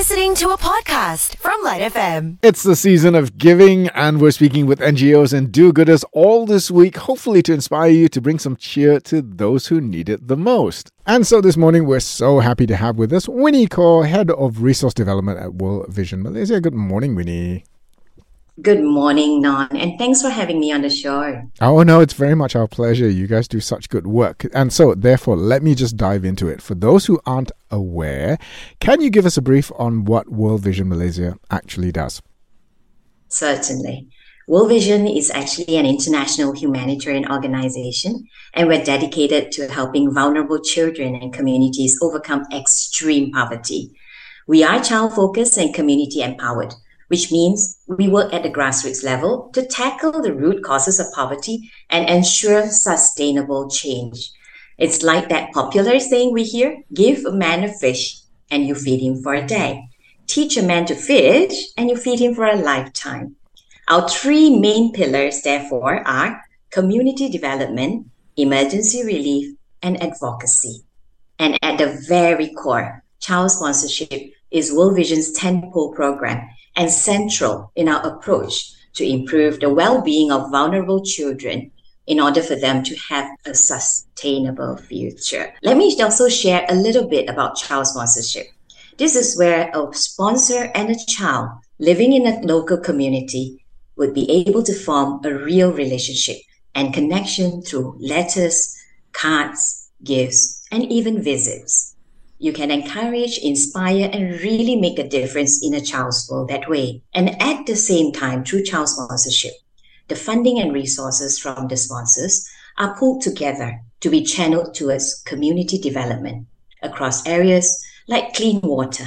listening to a podcast from Lite FM. It's the season of giving, and we're speaking with NGOs and do gooders all this week, hopefully to inspire you to bring some cheer to those who need it the most. And so this morning, we're so happy to have with us Winnie Khor, Head of Resource Development at World Vision Malaysia. Good morning, Winnie. Good morning, Non, and thanks for having me on the show. Oh, no, it's very much our pleasure. You guys do such good work. And so, therefore, let me just dive into it. For those who aren't aware, can you give us a brief on what World Vision Malaysia actually does? Certainly. World Vision is actually an international humanitarian organization, and we're dedicated to helping vulnerable children and communities overcome extreme poverty. We are child focused and community empowered which means we work at the grassroots level to tackle the root causes of poverty and ensure sustainable change. It's like that popular saying we hear give a man a fish and you feed him for a day. Teach a man to fish and you feed him for a lifetime. Our three main pillars, therefore, are community development, emergency relief, and advocacy. And at the very core, child sponsorship is World Vision's 10 pole program and central in our approach to improve the well-being of vulnerable children in order for them to have a sustainable future. Let me also share a little bit about child sponsorship. This is where a sponsor and a child living in a local community would be able to form a real relationship and connection through letters, cards, gifts, and even visits you can encourage, inspire, and really make a difference in a child's world that way. And at the same time, through child sponsorship, the funding and resources from the sponsors are pulled together to be channeled towards community development across areas like clean water,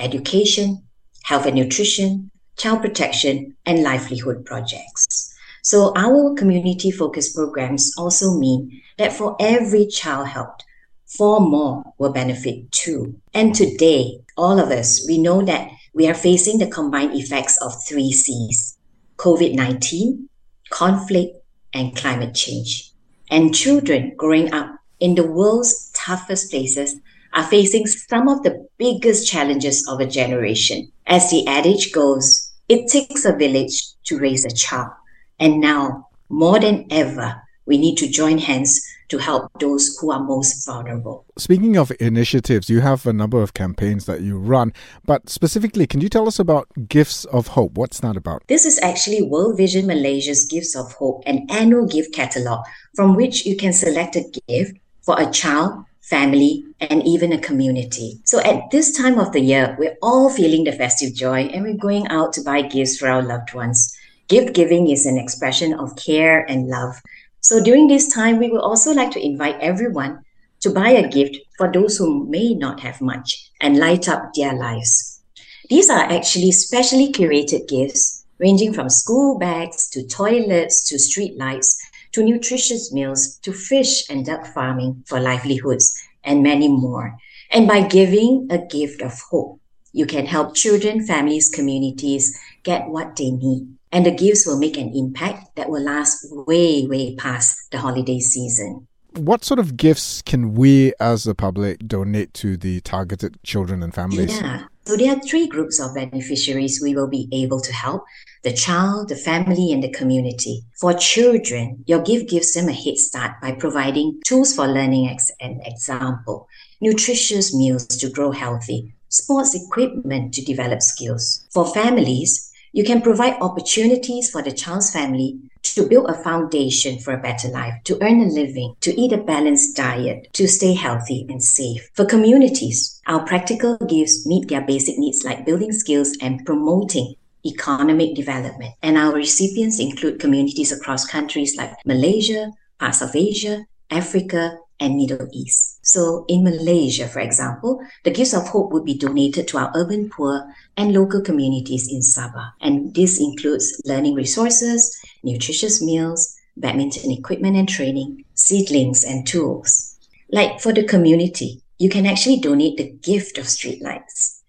education, health and nutrition, child protection, and livelihood projects. So our community focused programs also mean that for every child helped, four more will benefit too. And today, all of us, we know that we are facing the combined effects of three C's COVID 19, conflict, and climate change. And children growing up in the world's toughest places are facing some of the biggest challenges of a generation. As the adage goes, it takes a village to raise a child. And now, more than ever, we need to join hands to help those who are most vulnerable. Speaking of initiatives, you have a number of campaigns that you run, but specifically, can you tell us about Gifts of Hope? What's that about? This is actually World Vision Malaysia's Gifts of Hope, an annual gift catalog from which you can select a gift for a child, family, and even a community. So at this time of the year, we're all feeling the festive joy and we're going out to buy gifts for our loved ones. Gift giving is an expression of care and love. So during this time, we would also like to invite everyone to buy a gift for those who may not have much and light up their lives. These are actually specially curated gifts ranging from school bags to toilets to street lights to nutritious meals to fish and duck farming for livelihoods and many more. And by giving a gift of hope, you can help children, families, communities get what they need and the gifts will make an impact that will last way, way past the holiday season. What sort of gifts can we as the public donate to the targeted children and families? Yeah. So there are three groups of beneficiaries we will be able to help the child, the family, and the community. For children, your gift gives them a head start by providing tools for learning as an example, nutritious meals to grow healthy, sports equipment to develop skills. For families, you can provide opportunities for the child's family to build a foundation for a better life, to earn a living, to eat a balanced diet, to stay healthy and safe. For communities, our practical gifts meet their basic needs like building skills and promoting economic development. And our recipients include communities across countries like Malaysia, parts of Asia, Africa, and Middle East. So in Malaysia, for example, the Gifts of Hope would be donated to our urban poor and local communities in Sabah. And this includes learning resources, nutritious meals, badminton equipment and training, seedlings and tools. Like for the community, you can actually donate the gift of streetlights.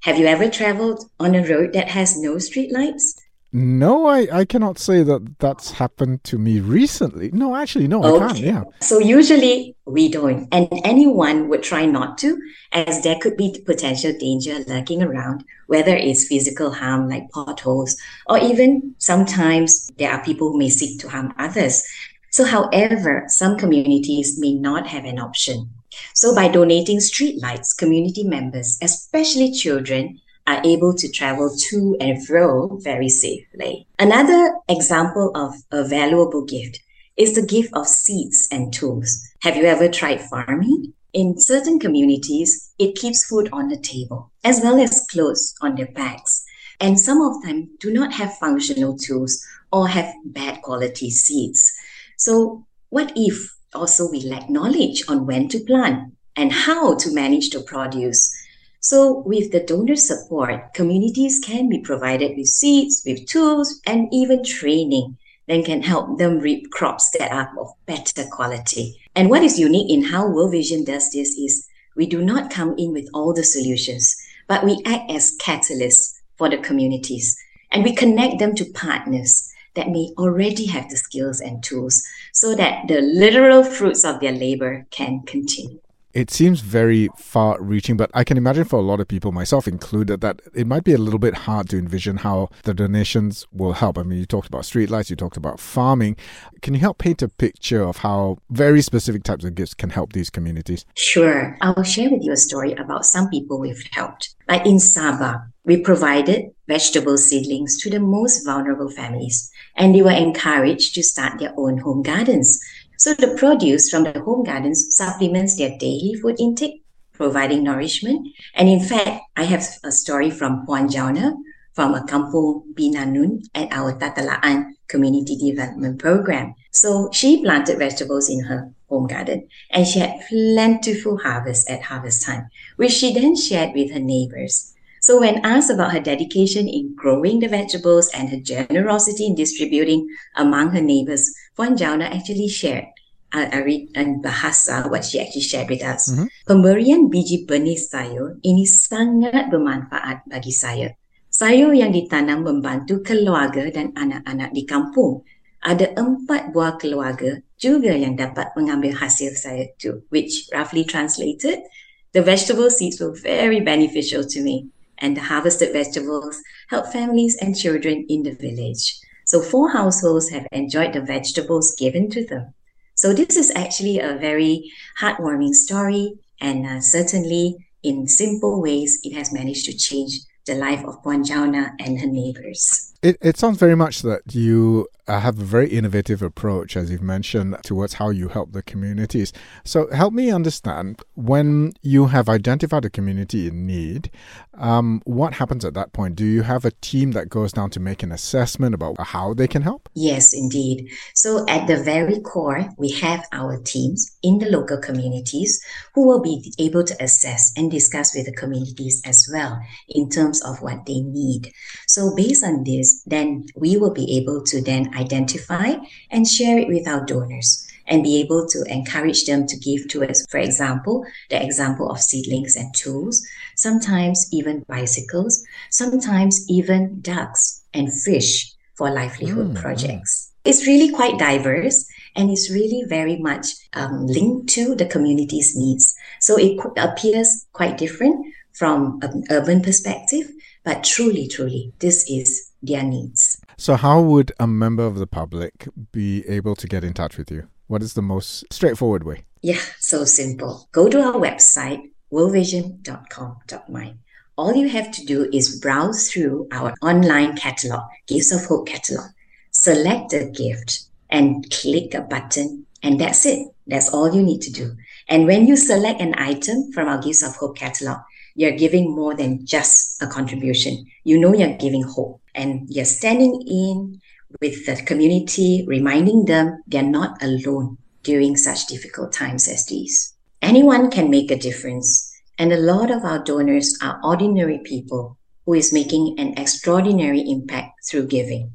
Have you ever traveled on a road that has no streetlights? No, I, I cannot say that that's happened to me recently. No, actually, no, Okay. I can't. Yeah. So usually we don't, and anyone would try not to, as there could be potential danger lurking around, whether it's physical harm like potholes, or even sometimes there are people who may seek to harm others. So, however, some communities may not have an option. So, by donating street lights, community members, especially children, are able to travel to and fro very safely. Another example of a valuable gift is the gift of seeds and tools. Have you ever tried farming? In certain communities, it keeps food on the table as well as clothes on their backs. And some of them do not have functional tools or have bad quality seeds. So, what if also we lack knowledge on when to plant and how to manage the produce? So, with the donor support, communities can be provided with seeds, with tools, and even training that can help them reap crops that are of better quality. And what is unique in how World Vision does this is we do not come in with all the solutions, but we act as catalysts for the communities and we connect them to partners that may already have the skills and tools so that the literal fruits of their labor can continue. It seems very far reaching, but I can imagine for a lot of people, myself included, that it might be a little bit hard to envision how the donations will help. I mean, you talked about streetlights, you talked about farming. Can you help paint a picture of how very specific types of gifts can help these communities? Sure. I'll share with you a story about some people we've helped. Like in Sabah, we provided vegetable seedlings to the most vulnerable families, and they were encouraged to start their own home gardens. So the produce from the home gardens supplements their daily food intake, providing nourishment. And in fact, I have a story from Puan Jauna from a kampung Binanun at our Tatalaan Community Development Program. So she planted vegetables in her home garden and she had plentiful harvest at harvest time, which she then shared with her neighbors. So when asked about her dedication in growing the vegetables and her generosity in distributing among her neighbors, Puan Jauna actually shared I, I read in bahasa what she actually shared with us. Mhm. Pemberian biji benih sayur ini sangat bermanfaat bagi saya. Sayur yang ditanam membantu keluarga dan anak-anak di kampung. Ada empat buah keluarga juga yang dapat mengambil hasil saya tu, which roughly translated, the vegetable seeds were very beneficial to me. And the harvested vegetables help families and children in the village. So four households have enjoyed the vegetables given to them. So this is actually a very heartwarming story, and uh, certainly in simple ways, it has managed to change the life of Puan Jauna and her neighbors. It, it sounds very much that you uh, have a very innovative approach, as you've mentioned, towards how you help the communities. So, help me understand when you have identified a community in need, um, what happens at that point? Do you have a team that goes down to make an assessment about how they can help? Yes, indeed. So at the very core, we have our teams in the local communities who will be able to assess and discuss with the communities as well in terms of what they need. So based on this, then we will be able to then identify and share it with our donors and be able to encourage them to give to us. For example, the example of seedlings and tools, sometimes even bicycles, sometimes even ducks and fish for livelihood Mm, projects. It's really quite diverse and it's really very much um, linked to the community's needs. So it appears quite different from an urban perspective, but truly, truly, this is their needs. So, how would a member of the public be able to get in touch with you? What is the most straightforward way? Yeah, so simple. Go to our website, worldvision.com.my. All you have to do is browse through our online catalog, Gifts of Hope catalog, select a gift, and click a button, and that's it. That's all you need to do. And when you select an item from our Gifts of Hope catalog, you're giving more than just a contribution. You know you're giving hope, and you're standing in with the community, reminding them they're not alone during such difficult times as these. Anyone can make a difference, and a lot of our donors are ordinary people who is making an extraordinary impact through giving.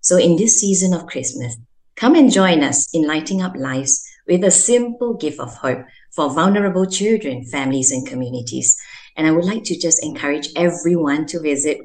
So in this season of Christmas, come and join us in lighting up lives with a simple gift of hope for vulnerable children, families, and communities. And I would like to just encourage everyone to visit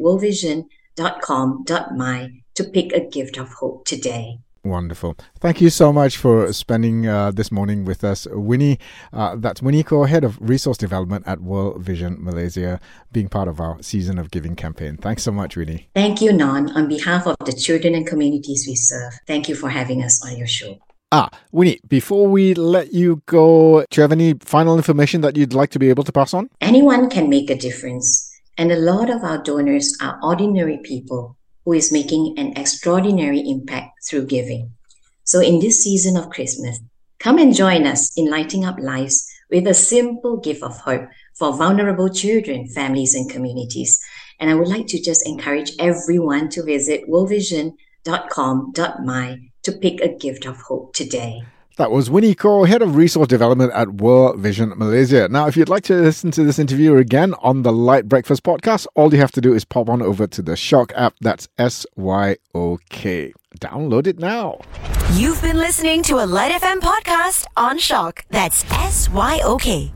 worldvision.com.my to pick a gift of hope today. Wonderful. Thank you so much for spending uh, this morning with us. Winnie, uh, that's Winnie Khor, Head of Resource Development at World Vision Malaysia, being part of our Season of Giving campaign. Thanks so much, Winnie. Thank you, Non. On behalf of the children and communities we serve, thank you for having us on your show. Ah, Winnie, before we let you go, do you have any final information that you'd like to be able to pass on? Anyone can make a difference, and a lot of our donors are ordinary people who is making an extraordinary impact through giving. So, in this season of Christmas, come and join us in lighting up lives with a simple gift of hope for vulnerable children, families, and communities. And I would like to just encourage everyone to visit worldvision.com.my to pick a gift of hope today. That was Winnie Khor, Head of Resource Development at World Vision Malaysia. Now, if you'd like to listen to this interview again on the Lite Breakfast podcast, all you have to do is pop on over to the Syok app. That's S Y O K. Download it now. You've been listening to a Lite FM podcast on Syok. That's S Y O K.